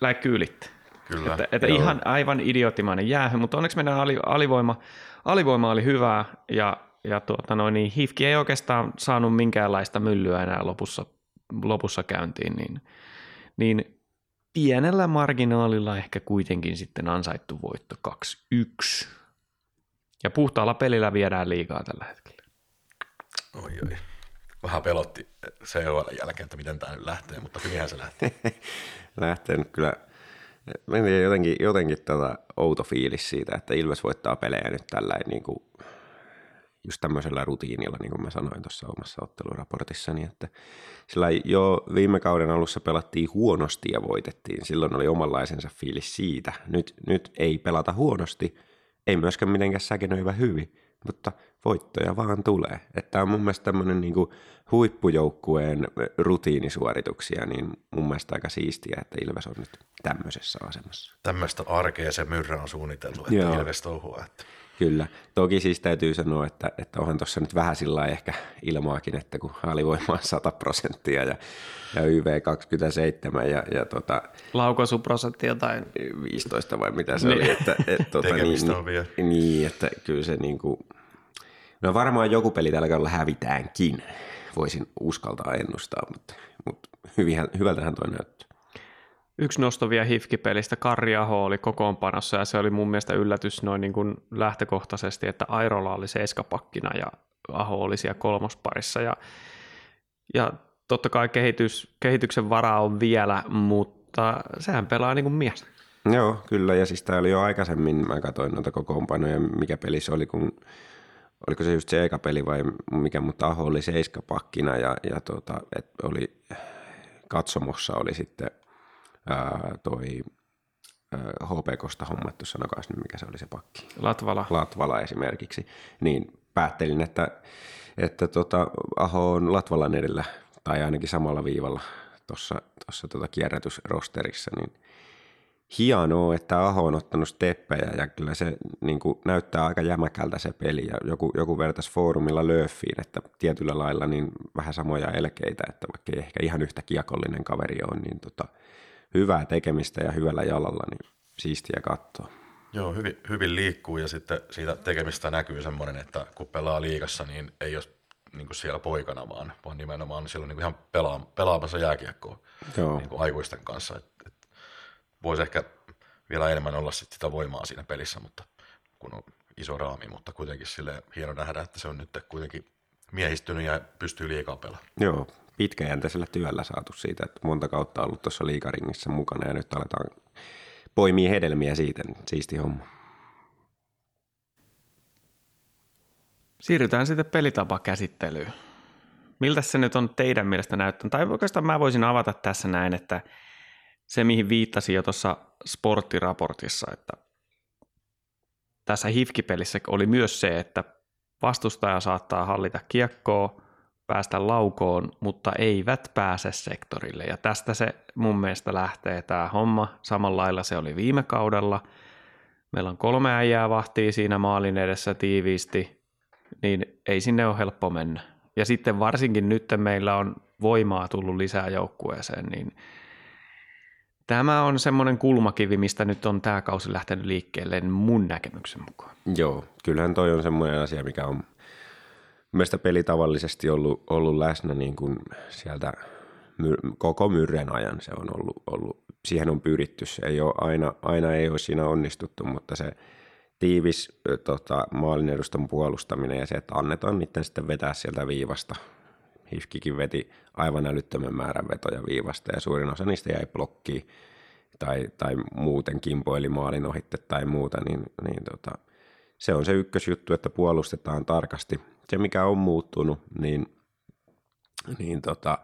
läikky ylitti. Kyllä. Että, että joo. ihan aivan idioottimainen jäähy, mutta onneksi meidän ali, alivoima, alivoima oli hyvää ja, ja tuota noin, niin Hifki ei oikeastaan saanut minkäänlaista myllyä enää lopussa, lopussa käyntiin, niin, niin pienellä marginaalilla ehkä kuitenkin sitten ansaittu voitto 2-1. Ja puhtaalla pelillä viedään liikaa tällä hetkellä. Oi, oi. Vähän pelotti COL jälkeen, että miten tämä nyt lähtee, mutta hyvinhän se lähtee. lähtenyt kyllä, mä en tiedä, jotenkin, jotenkin tota outo fiilis siitä, että Ilves voittaa pelejä nyt tällä niin kuin, just tämmöisellä rutiinilla, niin kuin mä sanoin tuossa omassa otteluraportissani, että sillä jo viime kauden alussa pelattiin huonosti ja voitettiin. Silloin oli omanlaisensa fiilis siitä. Nyt, nyt ei pelata huonosti, ei myöskään mitenkään säkenöivä hyvin, mutta voittoja vaan tulee. Että on mun mielestä tämmöinen niin huippujoukkueen rutiinisuorituksia, niin mun mielestä aika siistiä, että Ilves on nyt tämmöisessä asemassa. Tämmöistä arkea se myrrä on suunniteltu, että Joo. Ilves touhua. Että. Kyllä. Toki siis täytyy sanoa, että, että onhan tuossa nyt vähän sillä ehkä ilmaakin, että kun alivoima on 100 prosenttia ja, ja YV 27 ja, ja tota, Laukaisuprosentti jotain 15 vai mitä se Niin. oli. Että, et, tota, Tekemistä niin, on vielä. niin, että kyllä se niin kuin, no varmaan joku peli tällä kaudella hävitäänkin, voisin uskaltaa ennustaa, mutta, mutta hyvihän, hyvältähän toi näyttää. Yksi nosto vielä Hifki-pelistä, Karri Aho oli kokoonpanossa ja se oli mun mielestä yllätys noin niin kuin lähtökohtaisesti, että Airola oli seiskapakkina ja Aho oli siellä kolmosparissa ja, ja totta kai kehitys, kehityksen varaa on vielä, mutta sehän pelaa niin kuin mies. Joo, kyllä, ja siis tämä oli jo aikaisemmin, mä katsoin noita kokoonpanoja, mikä peli se oli, kun oliko se just se eka peli vai mikä, mutta Aho oli seiskapakkina ja, ja tota, et oli, katsomossa oli sitten ää, toi HPKsta hommattu, sanokaa nyt mikä se oli se pakki. Latvala. Latvala esimerkiksi. Niin päättelin, että, että tota, Aho on Latvalan edellä tai ainakin samalla viivalla tuossa tota kierrätysrosterissa, niin hienoa, että Aho on ottanut steppejä ja kyllä se niin kuin, näyttää aika jämäkältä se peli ja joku, joku vertaisi foorumilla Löffiin, että tietyllä lailla niin vähän samoja elkeitä, että vaikka ei ehkä ihan yhtä kiekollinen kaveri on, niin tota, hyvää tekemistä ja hyvällä jalalla, niin siistiä katsoa. Joo, hyvin, hyvin liikkuu ja sitten siitä tekemistä näkyy semmoinen, että kun pelaa liigassa, niin ei ole niin kuin siellä poikana, vaan, vaan nimenomaan silloin niin ihan pelaa, pelaamassa jääkiekkoa Joo. Niin kuin aikuisten kanssa. Et, et voisi ehkä vielä enemmän olla sit sitä voimaa siinä pelissä, mutta kun on iso raami, mutta kuitenkin sille hieno nähdä, että se on nyt kuitenkin miehistynyt ja pystyy liikaa pelaamaan. Joo, pitkäjänteisellä työllä saatu siitä, että monta kautta ollut tuossa liikaringissä mukana ja nyt aletaan poimia hedelmiä siitä, niin siisti homma. Siirrytään sitten pelitapakäsittelyyn. Miltä se nyt on teidän mielestä näyttänyt? Tai oikeastaan mä voisin avata tässä näin, että se mihin viittasin jo tuossa sporttiraportissa, että tässä hifkipelissä oli myös se, että vastustaja saattaa hallita kiekkoa, päästä laukoon, mutta eivät pääse sektorille. Ja tästä se mun mielestä lähtee tämä homma. Samalla lailla se oli viime kaudella. Meillä on kolme äijää vahtii siinä maalin edessä tiiviisti, niin ei sinne ole helppo mennä. Ja sitten varsinkin nyt meillä on voimaa tullut lisää joukkueeseen, niin tämä on semmoinen kulmakivi, mistä nyt on tämä kausi lähtenyt liikkeelle mun näkemyksen mukaan. Joo, kyllähän toi on semmoinen asia, mikä on mielestä peli tavallisesti ollut, ollut läsnä niin kuin sieltä my, koko myrren ajan se on ollut, ollut, siihen on pyritty. Se ei ole aina, aina ei ole siinä onnistuttu, mutta se tiivis tota, maalin edustan puolustaminen ja se, että annetaan niiden sitten vetää sieltä viivasta. Hifkikin veti aivan älyttömän määrän vetoja viivasta ja suurin osa niistä jäi blokkiin tai, tai muuten kimpoili maalin ohitte tai muuta, niin, niin tota, se on se ykkösjuttu, että puolustetaan tarkasti. Se, mikä on muuttunut, niin, niin tota,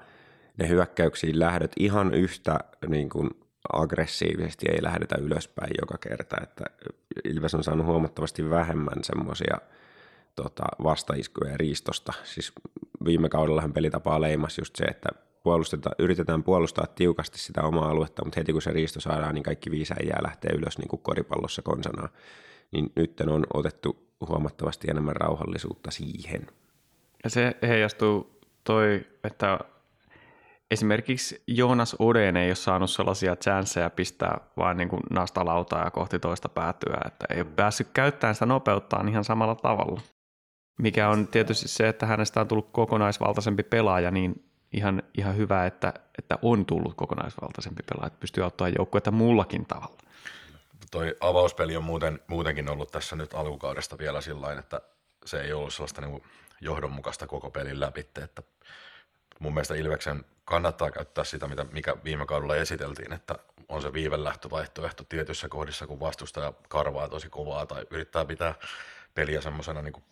ne hyökkäyksiin lähdöt ihan yhtä niin kuin aggressiivisesti ei lähdetä ylöspäin joka kerta, että Ilves on saanut huomattavasti vähemmän semmoisia tota, vastaiskuja riistosta. Siis viime kaudellahan pelitapaa leimas just se, että puolustetaan, yritetään puolustaa tiukasti sitä omaa aluetta, mutta heti kun se riisto saadaan, niin kaikki viisi jää lähtee ylös niin kuin koripallossa konsanaan niin nyt on otettu huomattavasti enemmän rauhallisuutta siihen. Ja se heijastuu toi, että esimerkiksi Joonas Oden ei ole saanut sellaisia chanceja pistää vaan niin kuin nastalautaa ja kohti toista päätyä, että ei ole päässyt käyttämään sitä nopeuttaan ihan samalla tavalla. Mikä on tietysti se, että hänestä on tullut kokonaisvaltaisempi pelaaja, niin ihan, ihan hyvä, että, että on tullut kokonaisvaltaisempi pelaaja, että pystyy auttamaan joukkuetta muullakin tavalla toi avauspeli on muuten, muutenkin ollut tässä nyt alkukaudesta vielä sillä että se ei ollut sellaista niin johdonmukaista koko pelin läpi, että mun mielestä Ilveksen kannattaa käyttää sitä, mitä, mikä viime kaudella esiteltiin, että on se viivelähtövaihtoehto tietyissä kohdissa, kun vastustaja karvaa tosi kovaa tai yrittää pitää peliä semmoisena niin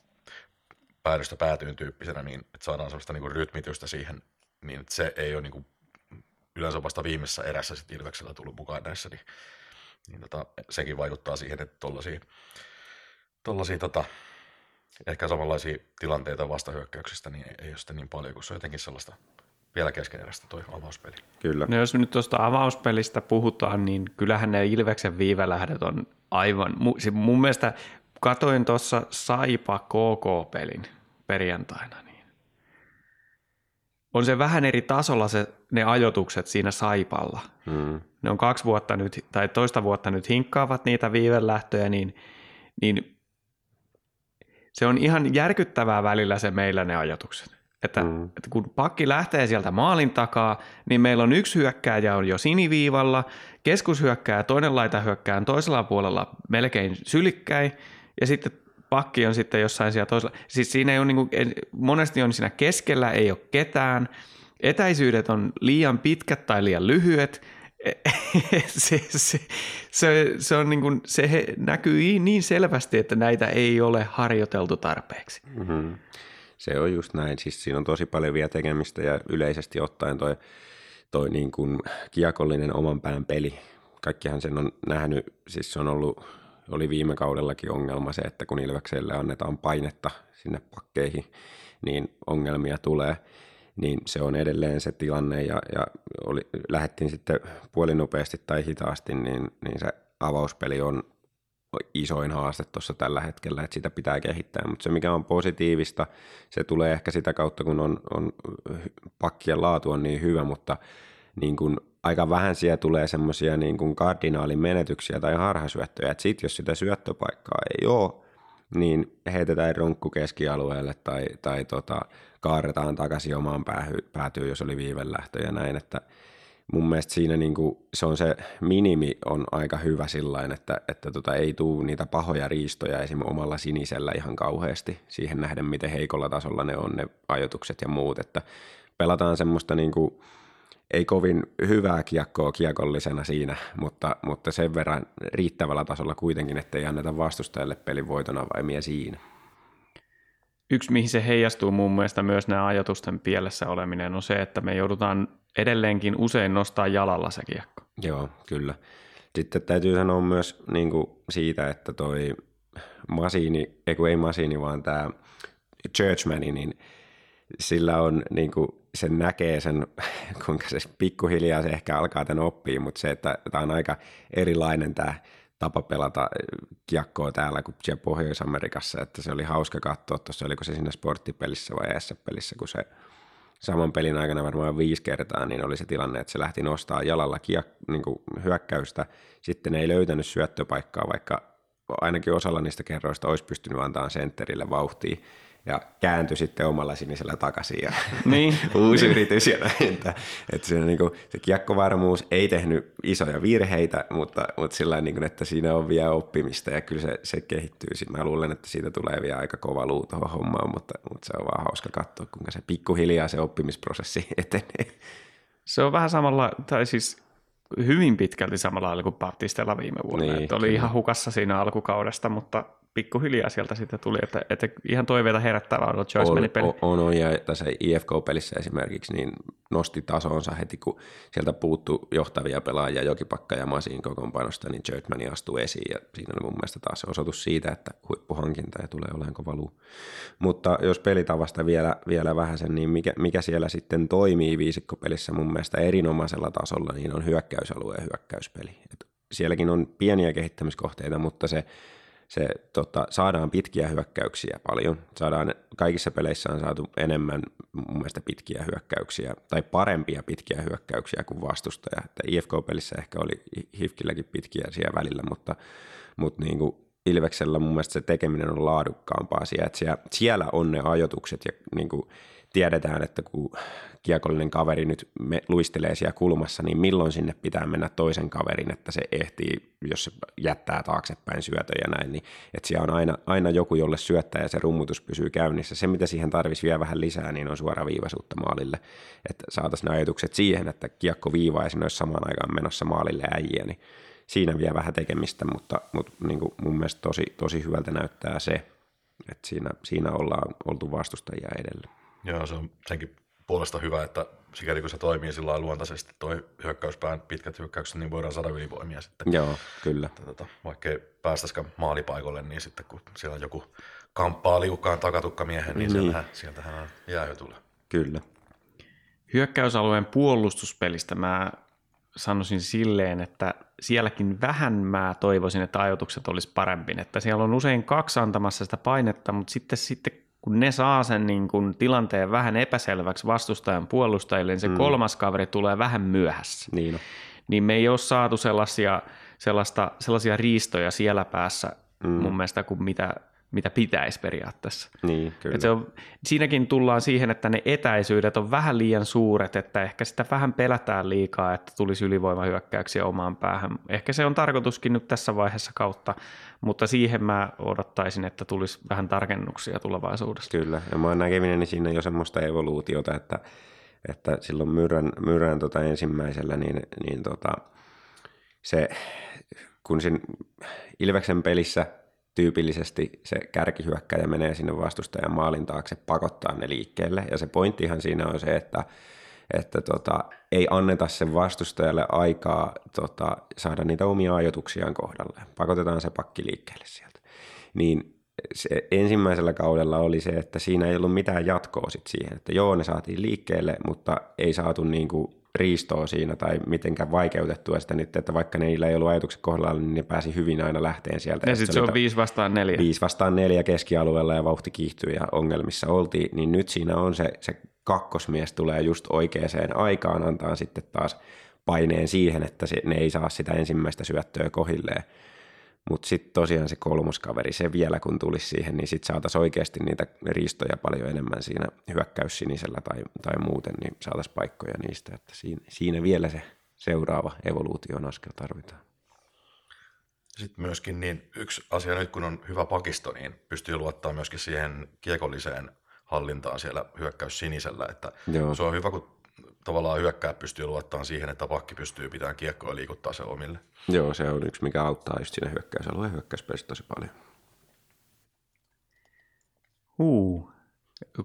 päädystä päätyyn tyyppisenä, niin että saadaan semmoista niin rytmitystä siihen, niin se ei ole niin kuin yleensä vasta viimeisessä erässä sitten Ilveksellä tullut mukaan näissä, niin niin tota, sekin vaikuttaa siihen, että tollaisia, tollaisia tota, ehkä samanlaisia tilanteita vastahyökkäyksistä niin ei, ei ole sitten niin paljon, kun se on jotenkin sellaista vielä keskeneräistä toi avauspeli. Kyllä. No jos nyt tuosta avauspelistä puhutaan, niin kyllähän ne Ilveksen viivälähdet on aivan, mun mielestä katoin tuossa Saipa KK-pelin perjantaina, niin on se vähän eri tasolla se, ne ajotukset siinä Saipalla. Mm ne on kaksi vuotta nyt, tai toista vuotta nyt hinkkaavat niitä viivelähtöjä, niin, niin se on ihan järkyttävää välillä se meillä ne ajatukset. Että, mm. että kun pakki lähtee sieltä maalin takaa, niin meillä on yksi hyökkääjä on jo siniviivalla, keskushyökkääjä toinen laita hyökkää toisella puolella melkein sylikkäin, ja sitten pakki on sitten jossain siellä toisella. Siis siinä ei ole niin kuin, monesti on siinä keskellä, ei ole ketään, etäisyydet on liian pitkät tai liian lyhyet, se, se, se, se, on niin kuin, se näkyy niin selvästi, että näitä ei ole harjoiteltu tarpeeksi. Mm-hmm. Se on just näin. Siis siinä on tosi paljon vielä tekemistä ja yleisesti ottaen toi, toi niin kuin kiekollinen oman pään peli kaikkihan sen on nähnyt, siis se on ollut, oli viime kaudellakin ongelma se, että kun Ilvekselle annetaan painetta sinne pakkeihin, niin ongelmia tulee niin se on edelleen se tilanne ja, ja oli, lähdettiin sitten puolinopeasti tai hitaasti, niin, niin se avauspeli on isoin haaste tuossa tällä hetkellä, että sitä pitää kehittää, mutta se mikä on positiivista, se tulee ehkä sitä kautta, kun on, on pakkien laatu on niin hyvä, mutta niin kuin aika vähän siellä tulee semmoisia niin kuin kardinaalin menetyksiä tai harhasyöttöjä, että sitten jos sitä syöttöpaikkaa ei ole, niin heitetään ronkku keskialueelle tai, tai tota, kaarretaan takaisin omaan päähy, päätyyn, jos oli viivelähtö ja näin, että mun mielestä siinä niin kuin, se on se minimi on aika hyvä sillain, että, että tota, ei tule niitä pahoja riistoja esim. omalla sinisellä ihan kauheasti siihen nähden, miten heikolla tasolla ne on ne ajotukset ja muut, että pelataan semmoista niin kuin, ei kovin hyvää kiekkoa kiekollisena siinä, mutta, mutta sen verran riittävällä tasolla kuitenkin, ettei anneta vastustajalle pelin voitona vai siinä. Yksi, mihin se heijastuu mun mielestä myös nämä ajatusten pielessä oleminen, on se, että me joudutaan edelleenkin usein nostaa jalalla se kiekko. Joo, kyllä. Sitten täytyy sanoa myös niin kuin siitä, että toi Masiini, ei ei Masiini, vaan tämä Churchmani, niin sillä on niin kuin, sen näkee sen, kuinka se pikkuhiljaa se ehkä alkaa tämän oppia, mutta se, että tämä on aika erilainen tämä tapa pelata kiekkoa täällä kuin siellä Pohjois-Amerikassa, että se oli hauska katsoa tuossa, oliko se siinä sporttipelissä vai S-pelissä, kun se saman pelin aikana varmaan viisi kertaa, niin oli se tilanne, että se lähti nostaa jalalla kiek- niin kuin hyökkäystä, sitten ei löytänyt syöttöpaikkaa, vaikka ainakin osalla niistä kerroista olisi pystynyt antamaan sentterille vauhtia, ja kääntyi sitten omalla sinisellä takaisin ja niin. uusi yritys ja näin. Että, siinä niin kuin, se kiekkovarmuus ei tehnyt isoja virheitä, mutta, mutta sillä niin kuin, että siinä on vielä oppimista ja kyllä se, se kehittyy. Mä luulen, että siitä tulee vielä aika kova luu tuohon hommaan, mutta, mutta se on vaan hauska katsoa, kuinka se pikkuhiljaa se oppimisprosessi etenee. Se on vähän samalla, tai siis hyvin pitkälti samalla lailla kuin Baptistella viime vuonna. Niin, että oli kyllä. ihan hukassa siinä alkukaudesta, mutta pikkuhiljaa sieltä sitten tuli, että, että ihan toiveita herättävää on Joyce meni peli. On, on, ja tässä IFK-pelissä esimerkiksi niin nosti tasonsa heti, kun sieltä puuttu johtavia pelaajia, Jokipakka ja Masin kokoonpanosta, niin Jötmani astui esiin, ja siinä oli mun mielestä taas se osoitus siitä, että huippuhankinta ja tulee olemaan kova luu. Mutta jos pelitavasta vielä, vielä vähän sen, niin mikä, mikä siellä sitten toimii viisikkopelissä mun mielestä erinomaisella tasolla, niin on hyökkäysalue ja hyökkäyspeli. Et sielläkin on pieniä kehittämiskohteita, mutta se se tota, saadaan pitkiä hyökkäyksiä paljon. Saadaan, kaikissa peleissä on saatu enemmän mun mielestä pitkiä hyökkäyksiä tai parempia pitkiä hyökkäyksiä kuin vastustaja. Että IFK-pelissä ehkä oli Hifkilläkin pitkiä siellä välillä, mutta, mutta niin kuin Ilveksellä mun mielestä se tekeminen on laadukkaampaa siellä, että siellä, on ne ajotukset ja niin kuin tiedetään, että kun kiekollinen kaveri nyt me luistelee siellä kulmassa, niin milloin sinne pitää mennä toisen kaverin, että se ehtii, jos se jättää taaksepäin syötö ja näin, niin että siellä on aina, aina joku, jolle syöttää ja se rummutus pysyy käynnissä. Se, mitä siihen tarvisi vielä vähän lisää, niin on suora viivaisuutta maalille, että saataisiin ne ajatukset siihen, että kiekko viivaa ja olisi samaan aikaan menossa maalille äijä, niin siinä vielä vähän tekemistä, mutta, mutta niin kuin mun mielestä tosi, tosi hyvältä näyttää se, että siinä, siinä ollaan oltu vastustajia edellä. Joo, se on senkin puolesta hyvä, että sikäli kun se toimii sillä luontaisesti toi hyökkäyspään pitkät hyökkäykset, niin voidaan saada ylivoimia sitten. Joo, kyllä. Että, tota, vaikka ei päästäisikään maalipaikolle, niin sitten kun siellä joku kamppaa liukkaan takatukkamiehen, niin, niin. Sieltähän, sieltähän on jäähy tulee. Kyllä. Hyökkäysalueen puolustuspelistä mä sanoisin silleen, että sielläkin vähän mä toivoisin, että ajoitukset olisi parempi. Että siellä on usein kaksi antamassa sitä painetta, mutta sitten, sitten kun ne saa sen niin kun tilanteen vähän epäselväksi vastustajan puolustajille, niin se mm. kolmas kaveri tulee vähän myöhässä. Niin, niin me ei ole saatu sellaisia, sellaista, sellaisia riistoja siellä päässä mm. mun mielestä kuin mitä mitä pitäisi periaatteessa. Niin, kyllä. se on, siinäkin tullaan siihen, että ne etäisyydet on vähän liian suuret, että ehkä sitä vähän pelätään liikaa, että tulisi ylivoimahyökkäyksiä omaan päähän. Ehkä se on tarkoituskin nyt tässä vaiheessa kautta, mutta siihen mä odottaisin, että tulisi vähän tarkennuksia tulevaisuudessa. Kyllä, ja mä näkeminen siinä jo semmoista evoluutiota, että, että silloin myrän, myrän tota ensimmäisellä, niin, niin tota, se, kun siinä Ilveksen pelissä – tyypillisesti se kärkihyökkäjä menee sinne vastustajan maalin taakse pakottaa ne liikkeelle. Ja se pointtihan siinä on se, että, että tota, ei anneta sen vastustajalle aikaa tota, saada niitä omia ajatuksiaan kohdalle. Pakotetaan se pakki liikkeelle sieltä. Niin se ensimmäisellä kaudella oli se, että siinä ei ollut mitään jatkoa sit siihen, että joo, ne saatiin liikkeelle, mutta ei saatu niinku riistoa siinä tai mitenkään vaikeutettua sitä nyt, että vaikka niillä ei ollut ajatukset kohdalla, niin ne pääsi hyvin aina lähteen sieltä. Ja sitten se on viisi vastaan neljä. Viisi vastaan neljä keskialueella ja vauhti kiihtyy ja ongelmissa oltiin, niin nyt siinä on se, se kakkosmies tulee just oikeaan aikaan, antaa sitten taas paineen siihen, että se, ne ei saa sitä ensimmäistä syöttöä kohilleen. Mutta sitten tosiaan se kolmoskaveri, se vielä kun tulisi siihen, niin sitten saataisiin oikeasti niitä riistoja paljon enemmän siinä hyökkäys sinisellä tai, tai muuten, niin saataisiin paikkoja niistä. Että siinä, siinä vielä se seuraava evoluution askel tarvitaan. Sitten myöskin niin yksi asia nyt, kun on hyvä pakisto, niin pystyy luottaa myöskin siihen kiekolliseen hallintaan siellä hyökkäys sinisellä. Että Joo. se on hyvä, kun tavallaan hyökkää pystyy luottamaan siihen, että pakki pystyy pitämään kiekkoa ja liikuttaa se omille. Joo, se on yksi, mikä auttaa just siinä hyökkäysalueen hyökkäyspelissä tosi paljon. Huu.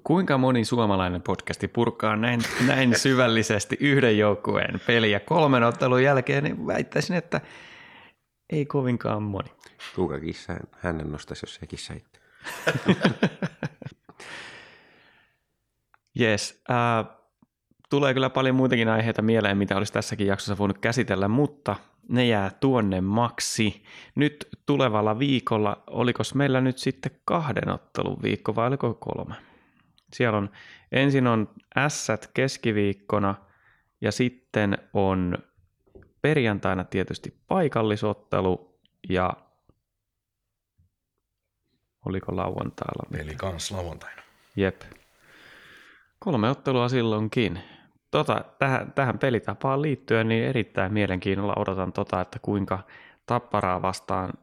Kuinka moni suomalainen podcasti purkaa näin, näin syvällisesti yhden joukkueen peliä kolmen ottelun jälkeen, niin väittäisin, että ei kovinkaan moni. Kuka kissa hänen nostaisi, jos se kissa itse. Jes, äh, tulee kyllä paljon muitakin aiheita mieleen, mitä olisi tässäkin jaksossa voinut käsitellä, mutta ne jää tuonne maksi. Nyt tulevalla viikolla, oliko meillä nyt sitten kahden ottelun viikko vai oliko kolme? Siellä on, ensin on ässät keskiviikkona ja sitten on perjantaina tietysti paikallisottelu ja oliko lauantailla? Peli kans lauantaina. Jep. Kolme ottelua silloinkin. Tota, tähän, tähän pelitapaan liittyen niin erittäin mielenkiinnolla odotan tota, että kuinka tapparaa vastaan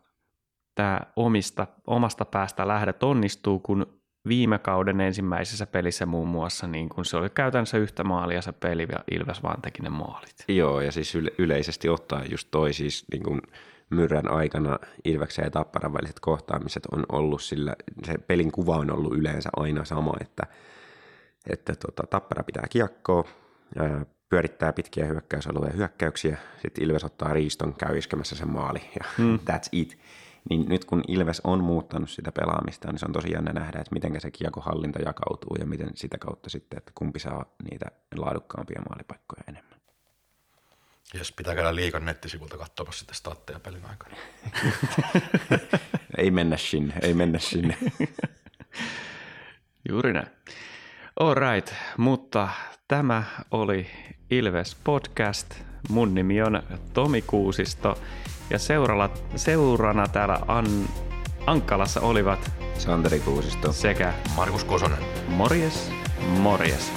tämä omista, omasta päästä lähdet onnistuu, kun viime kauden ensimmäisessä pelissä muun muassa, niin kun se oli käytännössä yhtä maalia se peli ja Ilves vaan teki ne maalit. Joo, ja siis yle- yleisesti ottaen just toi siis niin kuin myrrän aikana Ilveksen ja Tapparan väliset kohtaamiset on ollut sillä, se pelin kuva on ollut yleensä aina sama, että, että tota, Tappara pitää kiekkoa, pyörittää pitkiä hyökkäysalueen hyökkäyksiä, sitten Ilves ottaa riiston, käy iskemässä sen maali ja hmm. that's it. Niin nyt kun Ilves on muuttanut sitä pelaamista, niin se on tosi jännä nähdä, että miten se kiekohallinta jakautuu ja miten sitä kautta sitten, että kumpi saa niitä laadukkaampia maalipaikkoja enemmän. Jos pitää käydä liikan nettisivulta katsomassa sitä statteja pelin aikana. Ei mennä sinne, ei mennä sinne. Juuri näin. All right, mutta tämä oli Ilves Podcast. Mun nimi on Tomi Kuusisto ja seuralla, seurana täällä An, Ankkalassa olivat Santeri Kuusisto. sekä Markus Kosonen. Morjes, morjes.